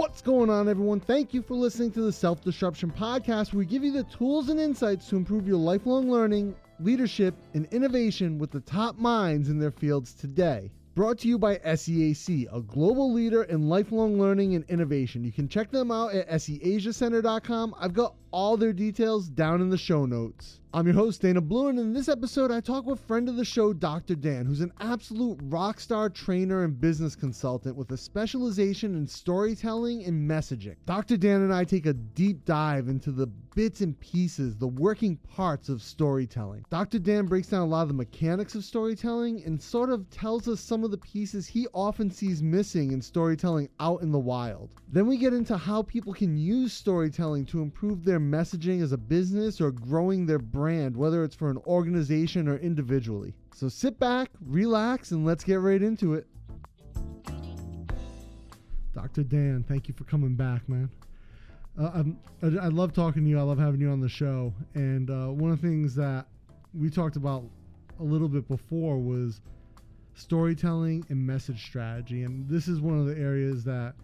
What's going on, everyone? Thank you for listening to the Self Disruption Podcast, where we give you the tools and insights to improve your lifelong learning, leadership, and innovation with the top minds in their fields today. Brought to you by SEAC, a global leader in lifelong learning and innovation. You can check them out at seasiacenter.com. I've got all their details down in the show notes. I'm your host, Dana Blue, and in this episode, I talk with friend of the show, Dr. Dan, who's an absolute rock star trainer and business consultant with a specialization in storytelling and messaging. Dr. Dan and I take a deep dive into the bits and pieces, the working parts of storytelling. Dr. Dan breaks down a lot of the mechanics of storytelling and sort of tells us some of the pieces he often sees missing in storytelling out in the wild. Then we get into how people can use storytelling to improve their messaging as a business or growing their brand, whether it's for an organization or individually. So sit back, relax, and let's get right into it. Dr. Dan, thank you for coming back, man. Uh, I, I love talking to you. I love having you on the show. And uh, one of the things that we talked about a little bit before was storytelling and message strategy. And this is one of the areas that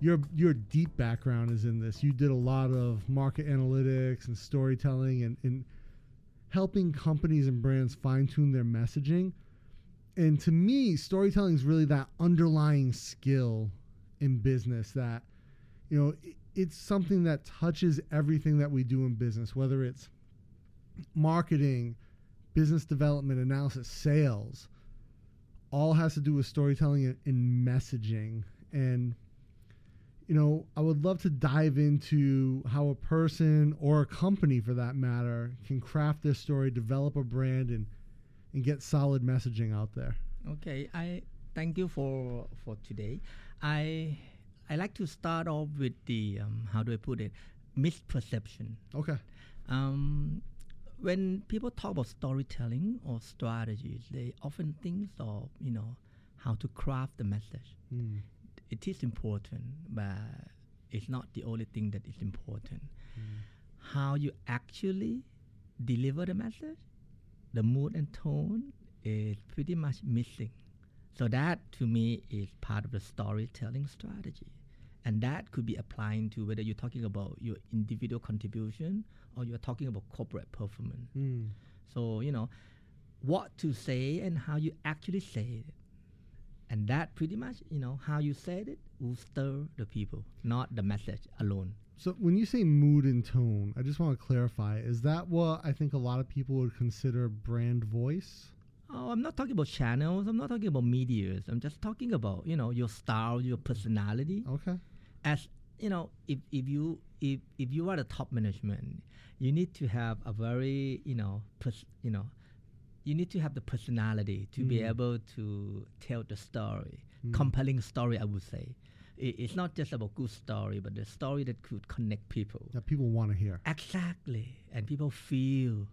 your your deep background is in this. You did a lot of market analytics and storytelling and, and helping companies and brands fine tune their messaging. And to me, storytelling is really that underlying skill in business that, you know, it, it's something that touches everything that we do in business, whether it's marketing, business development, analysis, sales, all has to do with storytelling and, and messaging. And you know, I would love to dive into how a person or a company for that matter can craft their story, develop a brand and and get solid messaging out there. Okay, I thank you for for today. I I like to start off with the um, how do I put it misperception. Okay. Um, when people talk about storytelling or strategies, they often think of you know how to craft the message. Mm it is important, but it's not the only thing that is important. Mm. How you actually deliver the message, the mood and tone is pretty much missing. So that to me is part of the storytelling strategy. And that could be applying to whether you're talking about your individual contribution or you're talking about corporate performance. Mm. So, you know, what to say and how you actually say it and that pretty much you know how you said it will stir the people not the message alone. So when you say mood and tone i just want to clarify is that what i think a lot of people would consider brand voice? Oh i'm not talking about channels i'm not talking about medias. I'm just talking about you know your style your personality. Okay. As you know if, if you if, if you are the top management you need to have a very you know pers- you know you need to have the personality to mm. be able to tell the story, mm. compelling story. I would say, it, it's not just about good story, but the story that could connect people. That people want to hear. Exactly, and people feel.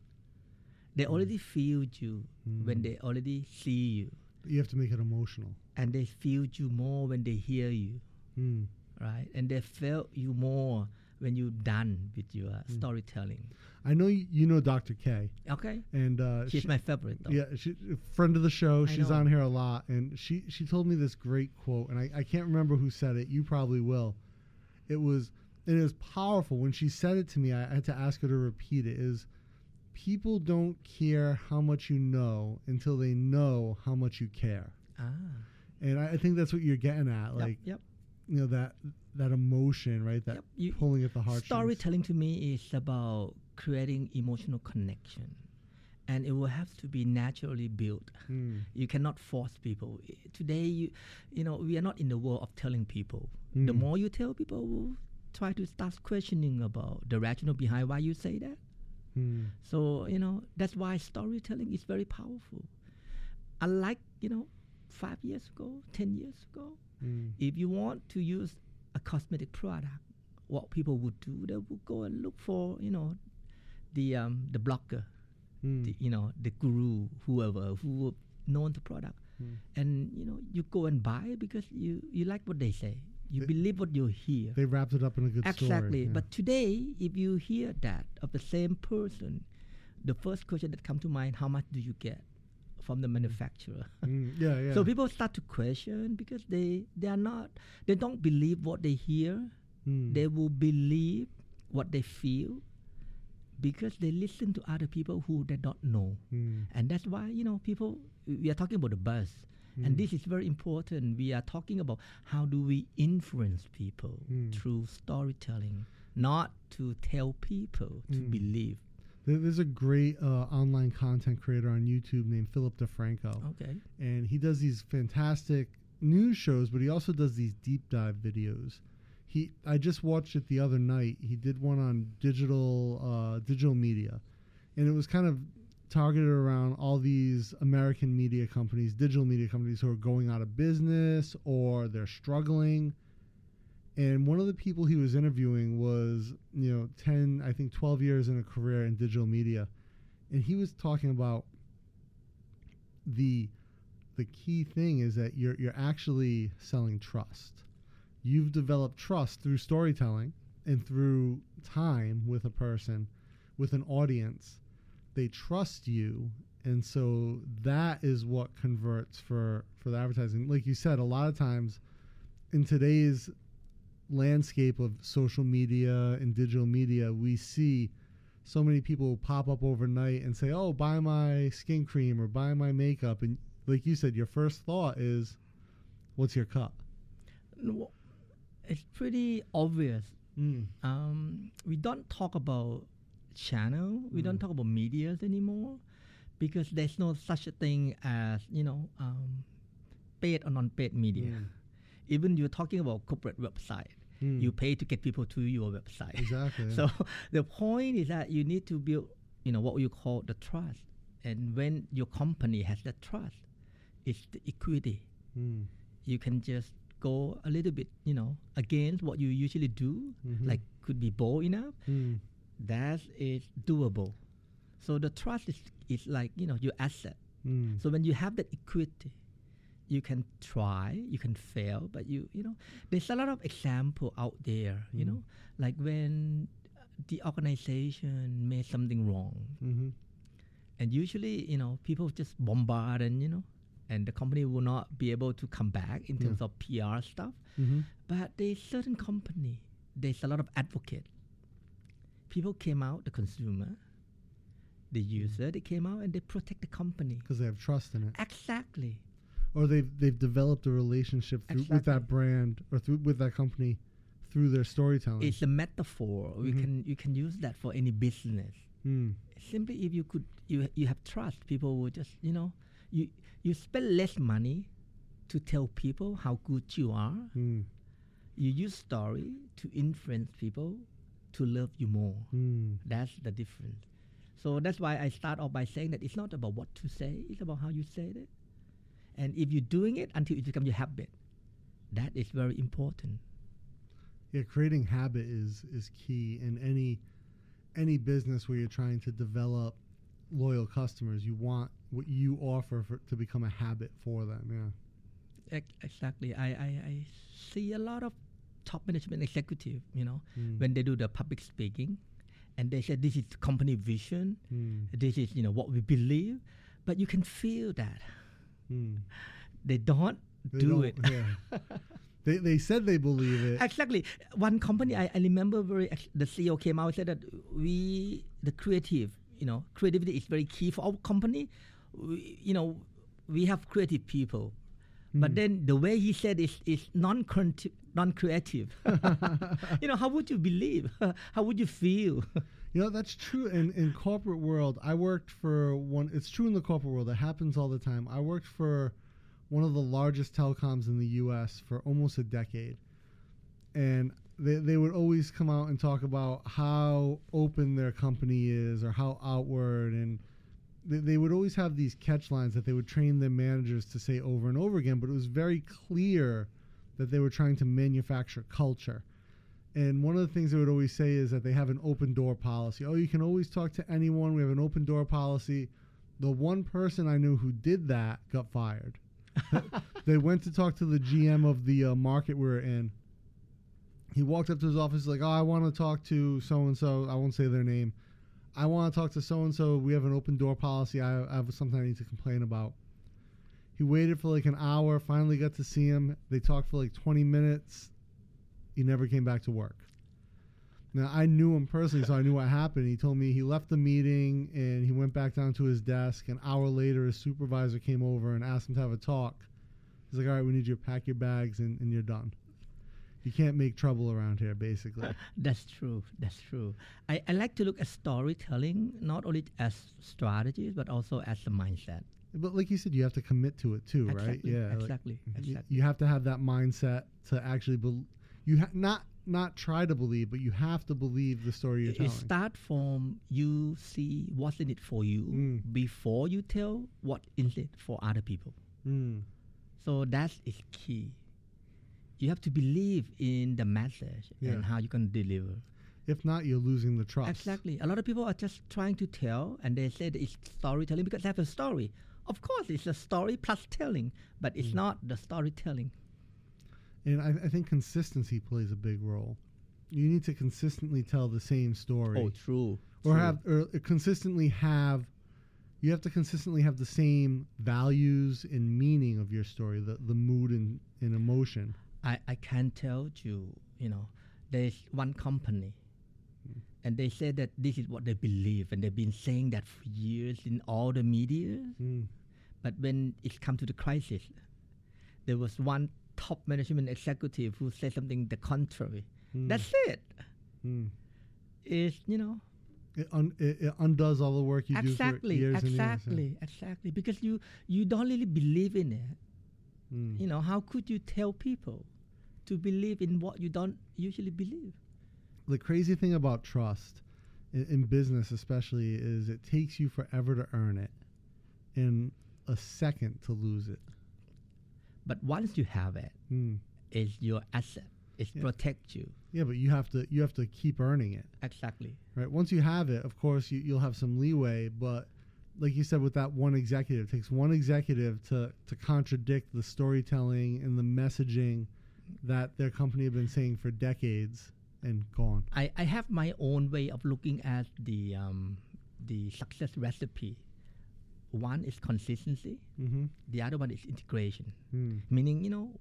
They mm. already feel you when mm. they already see you. You have to make it emotional. And they feel you more when they hear you, mm. right? And they felt you more when you're done with your mm. storytelling. I know you, you, know Dr. K. Okay. And uh, she's she, my favorite. Though. Yeah, she, friend of the show. I she's know. on here a lot, and she she told me this great quote, and I, I can't remember who said it. You probably will. It was it was powerful when she said it to me. I, I had to ask her to repeat it. Is people don't care how much you know until they know how much you care. Ah. And I, I think that's what you're getting at. Like, yep. yep. You know that that emotion, right? That yep. you, pulling at the heart. Storytelling to me is about creating emotional connection. And it will have to be naturally built. Mm. You cannot force people. Today, you, you know, we are not in the world of telling people. Mm. The more you tell people, will try to start questioning about the rationale behind why you say that. Mm. So you know that's why storytelling is very powerful. Unlike you know five years ago, ten years ago, hmm. if you want to use a cosmetic product, what people would do, they would go and look for, you know, the um, the blogger, mm. the, you know, the guru, whoever who known the product, mm. and you know, you go and buy it because you you like what they say. You they, believe what you hear. They wrapped it up in a good exactly. story. Exactly. Yeah. But today, if you hear that of the same person, the first question that come to mind: How much do you get from the manufacturer. Mm, yeah, yeah. So people start to question because they they are not they don't believe what they hear. Mm. They will believe what they feel because they listen to other people who they don't know. Mm. And that's why, you know, people we are talking about the. Mm. And this is very important. We are talking about how do we influence people Mm. through storytelling, not to tell people to Mm. believe. There- There's a great uh, online content creator on YouTube named Philip DeFranco, Okay. and he does these fantastic news shows, but he also does these deep dive videos. He, I just watched it the other night. He did one on digital, uh, digital media, and it was kind of targeted around all these American media companies, digital media companies who are going out of business or they're struggling. And one of the people he was interviewing was, you know, 10, I think 12 years in a career in digital media. And he was talking about the the key thing is that you're you're actually selling trust. You've developed trust through storytelling and through time with a person, with an audience. They trust you and so that is what converts for for the advertising. Like you said, a lot of times in today's landscape of social media and digital media, we see so many people pop up overnight and say, "Oh, buy my skin cream or buy my makeup," and like you said, your first thought is, "What's your cut?" No, It's pretty obvious. Mm. Um, we don't talk about channel. We don't Mm. talk about medias anymore because there's no such a thing as you know um, paid or non-paid media. Mm. Even you're talking about corporate website, Mm. you pay to get people to your website. exactly. yeah. So the point is that you need to build, you know, what you call the trust. And when your company has that trust, it's the equity. Mm. You can just go a little bit, you know, against what you usually do, Mhm. like could be bold enough. Mm. That is doable. So the trust is, is like, you know, your asset. Mm. So when you have that equity, you can try, you can fail, but you you know, there's a lot of example out there. You Mm. know, like when the organization made something wrong, hmm and usually you know people just bombard and you know, and the company will not be able to come back in Yeah. terms of PR stuff. hmm But there's certain company, there's a lot of advocate. People came out, the consumer, the user, they came out and they protect the company. Because they have trust in it, Exactly. Or they've they've developed a relationship through, with that brand or through with that company through their storytelling. It's a metaphor. We Mhm. can you can use that for any business. Mm. Simply, if you could, you you have trust. People will just you know, you you spend less money to tell people how good you are. Mm. You use story to influence people to love you more. Mm. That's the difference. So that's why I start off by saying that it's not about what to say; it's about how you say it. And if you're doing it until it becomes your habit, that is very important. Yeah, creating habit is is key in any any business where you're trying to develop loyal customers. You want what you offer for, to become a habit for them. Yeah. Exactly. I, I, I see a lot of top management executive, you know, Mm. when they do the public speaking and they say this is company vision, Mm. this is, you know, what we believe, but you can feel that. They don't They do don't- it. Yeah. they they said they believe it. exactly. One company I, I remember very the CEO came out and said that we the creative, you know, creativity is very key for our company. We, you know, we have creative people. But Mm. then the way he said is is non non creative. you know, how would you believe? how would you feel? You know, that's true in, in corporate world. I worked for one it's true in the corporate world. It happens all the time. I worked for one of the largest telecoms in the US for almost a decade. And they, they would always come out and talk about how open their company is or how outward and they, they would always have these catch lines that they would train their managers to say over and over again, but it was very clear that they were trying to manufacture culture. And one of the things they would always say is that they have an open door policy. Oh, you can always talk to anyone. We have an open door policy. The one person I knew who did that got fired. they went to talk to the GM of the uh, market we were in. He walked up to his office like, "Oh, I want to talk to so and so. I won't say their name. I want to talk to so and so. We have an open door policy. I, I have something I need to complain about. He waited for like an hour. Finally, got to see him. They talked for like 20 minutes. He never came back to work. Now I knew him personally, so I knew what happened. He told me he left the meeting and he went back down to his desk. An hour later, his supervisor came over and asked him to have a talk. He's like, "All right, we need you to pack your bags and, and you're done. You can't make trouble around here, basically." That's true. That's true. I, I like to look at storytelling not only as strategies but also as a mindset. But like you said, you have to commit to it too, right? Yeah, exactly, y- exactly. you have to have that mindset to actually bel You ha- not not try to believe, but you have to believe the story you're It telling. start from you see what's in it for you Mm. before you tell what is it for other people. Mm. So that is key. You have to believe in the message Yeah. and how you can deliver. If not, you're losing the trust. Exactly. A lot of people are just trying to tell, and they say it's storytelling because they have a story. Of course, it's a story plus telling, but Mm. it's not the storytelling. And I, I think consistency plays a big role. You need to consistently tell the same story, Oh, true. or true. have or consistently have. You have to consistently have the same values and meaning of your story, the the mood and, and emotion. I, I can tell you, you know, there's one company, and they say that this is what they believe, and they've been saying that for years in all the media. Mm. But when it come to the crisis, there was one top management executive who says something the contrary. Mm. That's it. Mm. Is you know It, un, it, it undoes all the work you do for exactly, years and years. yeah. exactly, exactly. Because you you don't really believe in it. Mm. You know how could you tell people to believe in what you don't usually believe? the crazy thing about trust in, in business especially is it takes you forever to earn it and a second to lose it But once you have it, Mm. it's your asset. It Yeah. protects you. yeah but you have to you have to keep earning it Exactly. right once you have it of course you, you'll have some leeway but like you said with that one executive it takes one executive to to contradict the storytelling and the messaging that their company have been saying for decades and gone I, I have my own way of looking at the um, the success recipe. One is consistency. mm-hmm. The other one is integration. mm. Meaning, you know,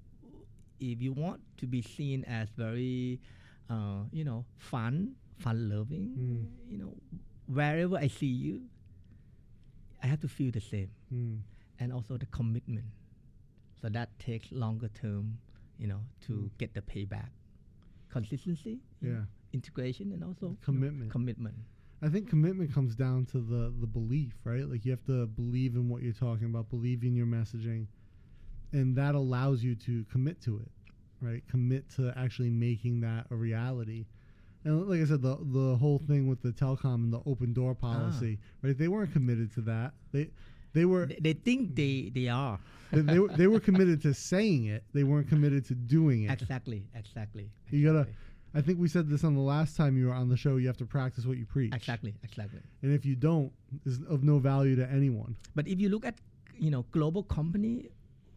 if you want to be seen as very, uh, you know, fun, fun loving, Mm. you know, wherever I see you, I have to feel the same. Mm. and also the commitment. So that takes longer term, you know, to Mm. get the payback. Consistency, yeah integration, and also you know, Commitment. I think commitment comes down to the the belief, right? Like you have to believe in what you're talking about, believe in your messaging, and that allows you to commit to it, right? Commit to actually making that a reality. And like I said, the the whole thing with the telecom and the open door ah. policy, right? They weren't committed to that. They they were They, think they they are they, they were they were committed to saying it. They weren't committed to doing it. exactly, exactly. You gotta- exactly. I think we said this on the last time you were on the show. You have to practice what you preach. exactly, exactly. And if you don't, is of no value to anyone. But if you look at you know global company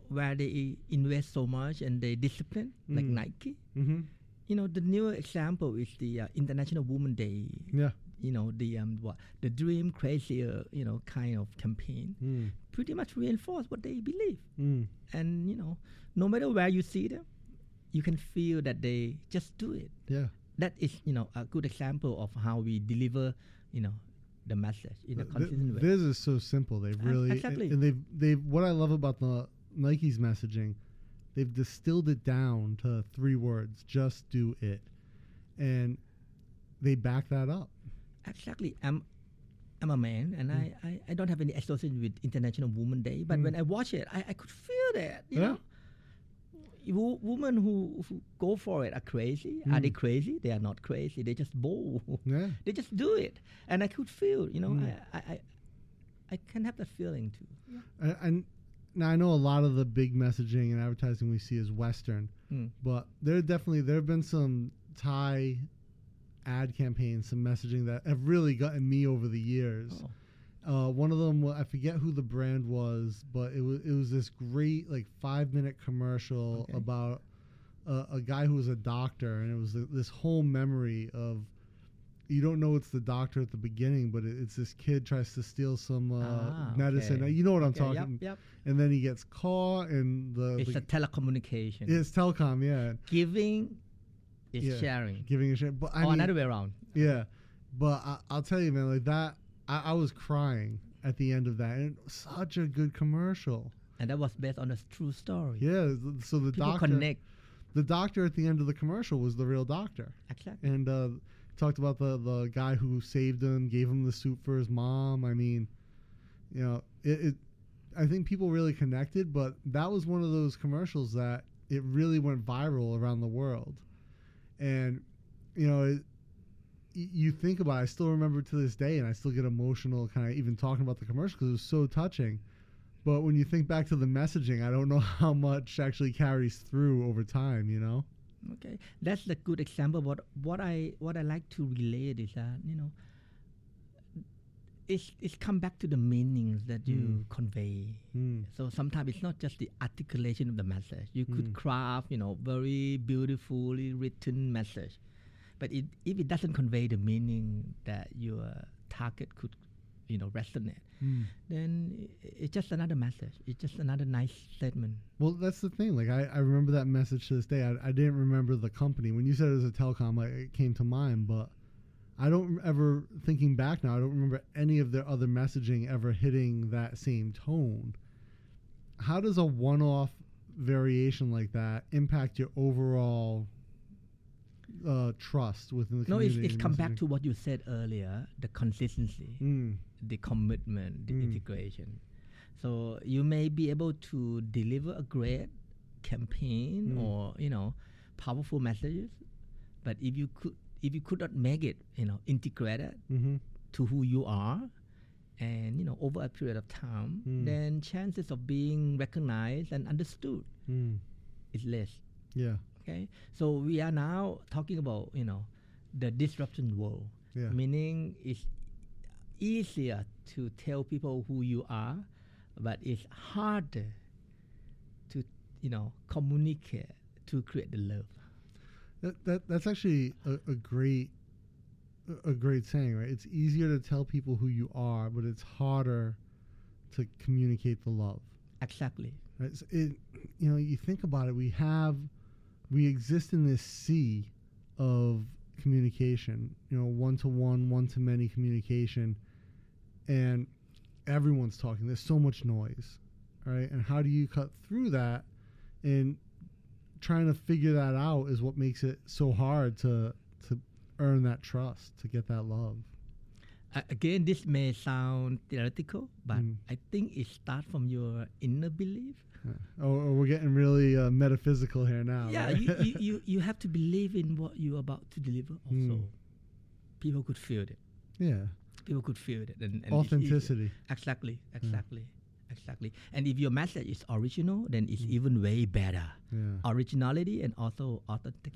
where they invest so much and they discipline like Mm. Nike, Mm-hmm. you know the newer example is the uh, International Women Day. Yeah. You know the um what the dream crazier you know kind of campaign. Mm. pretty much reinforce what they believe. Mm. And you know, no matter where you see them, you can feel that they just do it. Yeah. That is, you know, a good example of how we deliver, you know, the message in a Th- consistent way. Theirs is so simple. They've Uh, really exactly. and they've they've what I love about the Nike's messaging, they've distilled it down to three words: just do it, and they back that up. Exactly. I'm, I'm a man, and I, I, I don't have any association with International Women Day. But Mm. when I watch it, I, I could feel that. You Yeah. know, Wo- women who, who go for it are crazy. Are they Mm. crazy? They are not crazy. They just bold. Yeah. they just do it and i could feel you know Mm. I, I i can have that feeling too And, and now I know a lot of the big messaging and advertising we see is Western, Mm. but there are definitely there have been some Thai ad campaigns, some messaging that have really gotten me over the years. Oh. Uh, one of them, I forget who the brand was, but it was it was this great like five minute commercial Okay. about a, a guy who was a doctor, and it was th- this whole memory of you don't know it's the doctor at the beginning, but it, it's this kid tries to steal some uh, Ah, medicine. okay. You know what I'm Okay, talking. Yep, yep. And then he gets caught, and the, It's the a telecommunication. it's telecom, yeah, Giving is Yeah. sharing. giving a shit. But I or mean, another way around. yeah, but I, I'll tell you, man, like that, I, I was crying at the end of that, and it was such a good commercial. And that was based on a true story. Yeah, so the People doctor, connect. the doctor at the end of the commercial was the real doctor. Exactly. and uh, talked about the the guy who saved him, gave him the soup for his mom. I mean, you know, it, it. I think people really connected, but that was one of those commercials that it really went viral around the world, and you know. It, you think about it, I still remember to this day, and I still get emotional kind of even talking about the commercial because it was so touching. But when you think back to the messaging, I don't know how much actually carries through over time, you know? Okay, that's a good example. What what I what I like to relate is that you know, it's it's come back to the meanings that you Mm. convey. Mm. So sometimes it's not just the articulation of the message. You could Mm. craft you know very beautifully written message, but it, if it doesn't convey the meaning that your target could you know resonate, Mm. then it's just another message. It's just another nice statement. Well, that's the thing. Like, I, I remember that message to this day. I, I didn't remember the company. When you said it was a telecom, I, it came to mind, but I don't ever, thinking back now, I don't remember any of their other messaging ever hitting that same tone. How does a one off variation like that impact your overall uh, trust within the No, it's, community? it's and come back to what you said earlier: the consistency. Mm, the commitment, the Mm. integration. So you may be able to deliver a great campaign Mm. or you know powerful messages, but if you could if you could not make it you know integrated hmm to who you are, and you know over a period of time, Mm. then chances of being recognized and understood Mm, is less. yeah. Okay, so we are now talking about you know the disruption world Yeah. meaning it's easier to tell people who you are but it's harder to you know communicate to create the love That, that that's actually a, a great a- great saying, right? It's easier to tell people who you are, but it's harder to communicate the love. exactly Right? So it, you know, you think about it. We have, we exist in this sea of communication. You know, one to one, one to many communication, and everyone's talking. There's so much noise, right? And how do you cut through that? And trying to figure that out is what makes it so hard to to earn that trust, to get that love. uh, again this may sound theoretical but Mm. i think it starts from your inner belief. Oh, oh, we're getting really uh, metaphysical here now. yeah right? you, you, you, you have to believe in what you're about to deliver also Mm. people could feel it yeah, people could feel it and, and authenticity. Exactly, exactly, exactly. And if your message is original, then it's Mm. even way better. Yeah. Originality and also authentic.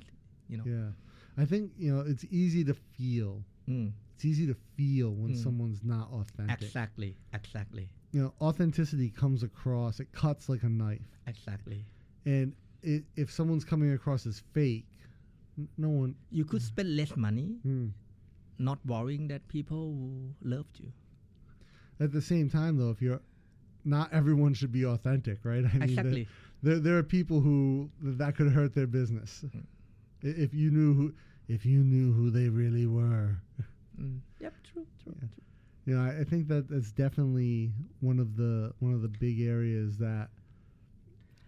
You know. Yeah. I think, you know, it's easy to feel. Mm, It's easy to feel when Mm. someone's not authentic. exactly, exactly, You know, authenticity comes across, it cuts like a knife. exactly. And it, if someone's coming across as fake, n- no one. You could spend less money, Mm. not worrying that people loved you. At the same time, though, if you're. Not everyone should be authentic, right? I mean, exactly. there, there are people who that could hurt their business. Mm. If you knew who, if you knew who they really were. Mm. Yep. True. True. Yeah. true. You know, I, I think that that's definitely one of the one of the big areas that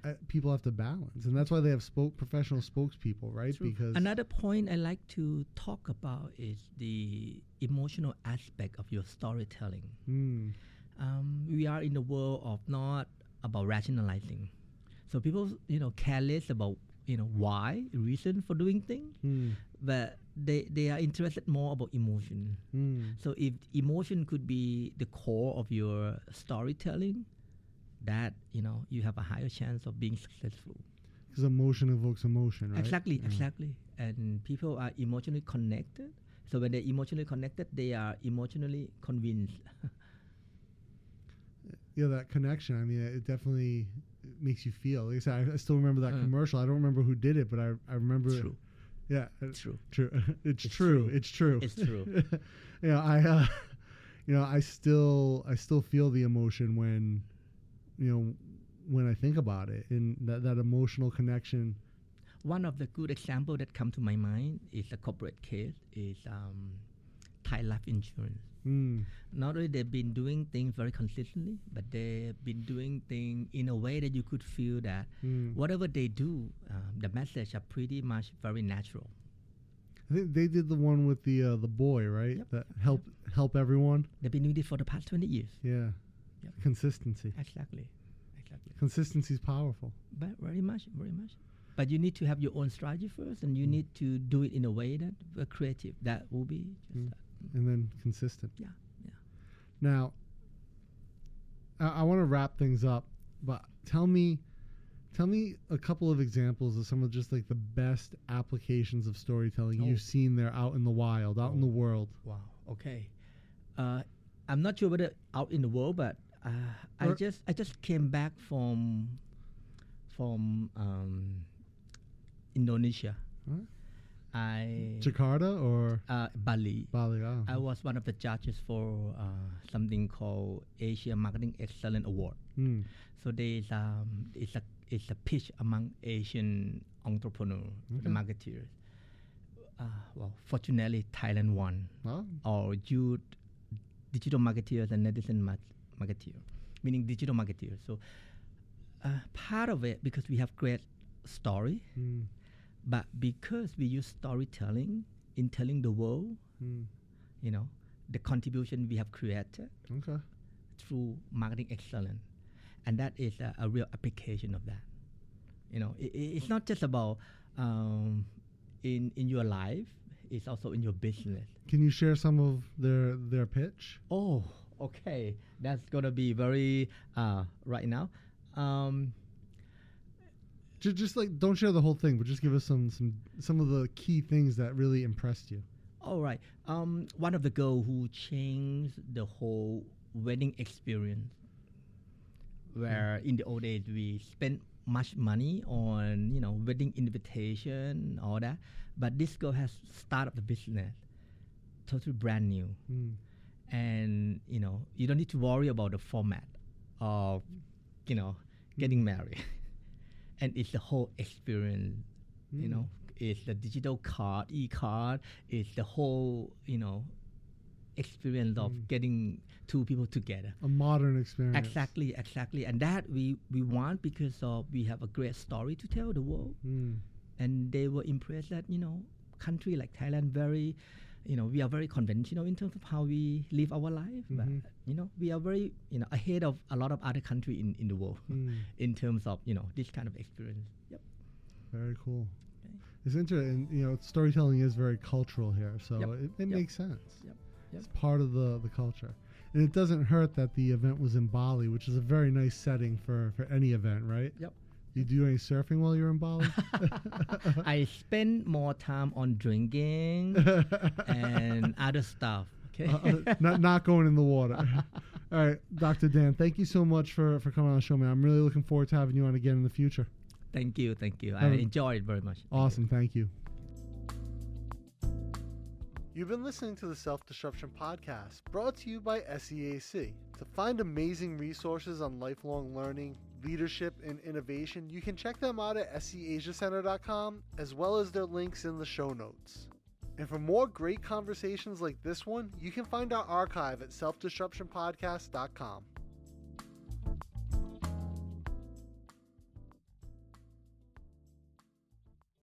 uh, people have to balance, and that's why they have spoke professional spokespeople, right? True. Because Another point I like to talk about is the emotional aspect of your storytelling. Mm, um, we are in the world of not about rationalizing. So people, you know, careless about you know why reason for doing things, mm, but they they are interested more about emotion. mm, So if emotion could be the core of your storytelling, that you know you have a higher chance of being successful. because emotion evokes emotion, right? Exactly, Yeah. exactly. And people are emotionally connected. So when they're emotionally connected, they are emotionally convinced. Yeah, that connection. I mean, it definitely makes you feel. Like I said, I, I still remember that Mm. commercial. I don't remember who did it, but I I remember it, True. Yeah, True. True. It's, It's true. true. It's true. It's true. yeah, I, uh, you know, I still, I still feel the emotion when, you know, when I think about it, and that that emotional connection. One of the good example that come to my mind is a corporate case is um, Thai Life Insurance. Mm, Not only they've been doing things very consistently, but they've been doing things in a way that you could feel that mm. whatever they do, um, the message are pretty much very natural. I think they did the one with the uh, the boy, right? Yep. That help help everyone. They've been doing it for the past 20 years. Yeah. Yep. Consistency. Exactly. Exactly. Consistency is powerful. But very much, very much. But you need to have your own strategy first, and you Mm. need to do it in a way that uh, creative. That will be just Mm. That. and then consistent. Yeah, yeah. Now, I, I want to wrap things up, but tell me, tell me a couple of examples of some of just like the best applications of storytelling Oh. you've seen there out in the wild, out in the Oh. world. Wow. Okay. Uh, I'm not sure whether out in the world, but uh, I just I just came back from from um, Indonesia. Huh? I Jakarta or uh, Bali. Bali? Oh. I was one of the judges for uh, something called Asia Marketing Excellence Award. Mm. So there's um it's a it's a pitch among Asian entrepreneurs, Okay. the marketeers. Uh, well, fortunately, Thailand won. Oh. Or youth digital marketeers and netizen mar- marketeer, meaning digital marketeers. So uh, part of it because we have great story, Mm. But because we use storytelling in telling the world, Mm. you know, the contribution we have created Okay. through marketing excellence, and that is a, a real application of that. You know, i i- it's not just about um, in in your life; it's also in your business. Can you share some of their their pitch? Oh, okay, that's gonna be very uh, right now. Um, Just, just like don't share the whole thing, but just give us some some some of the key things that really impressed you. all right. Um, one of the girl who changed the whole wedding experience, where in the old days we spent much money on you know wedding invitation all that, but this girl has started the business, totally brand new, Mm. and you know you don't need to worry about the format of you know getting married, and it's the whole experience you Mm. know it's the digital card e-card it's the whole you know experience of Mm. getting two people together a modern experience. exactly exactly and that we we want because of we have a great story to tell the world Mm. and they were impressed that you know country like thailand very you know we are very conventional in terms of how we live our life Mhm. but you know we are very you know ahead of a lot of other country in, in the world Mm. in terms of you know this kind of experience yep Very cool. Okay. It's interesting. You know, storytelling is very cultural here, so Yep. it, it Yep. makes sense. Yep. Yep. It's part of the the culture, and it doesn't hurt that the event was in Bali, which is a very nice setting for for any event, right? Yep. You do any surfing while you're in Bali? I spend more time on drinking and other stuff. Okay. Uh, uh, not not going in the water. All right, Dr. Dan, thank you so much for for coming on the show, man. I'm really looking forward to having you on again in the future. thank you, thank you. I Have enjoyed it very much. Thank you. Awesome. Thank you. You've been listening to the Self Disruption Podcast, brought to you by SEAC. To find amazing resources on lifelong learning, leadership, and innovation, you can check them out at seasiacenter.com as well as their links in the show notes. And for more great conversations like this one, you can find our archive at selfdisruptionpodcast.com.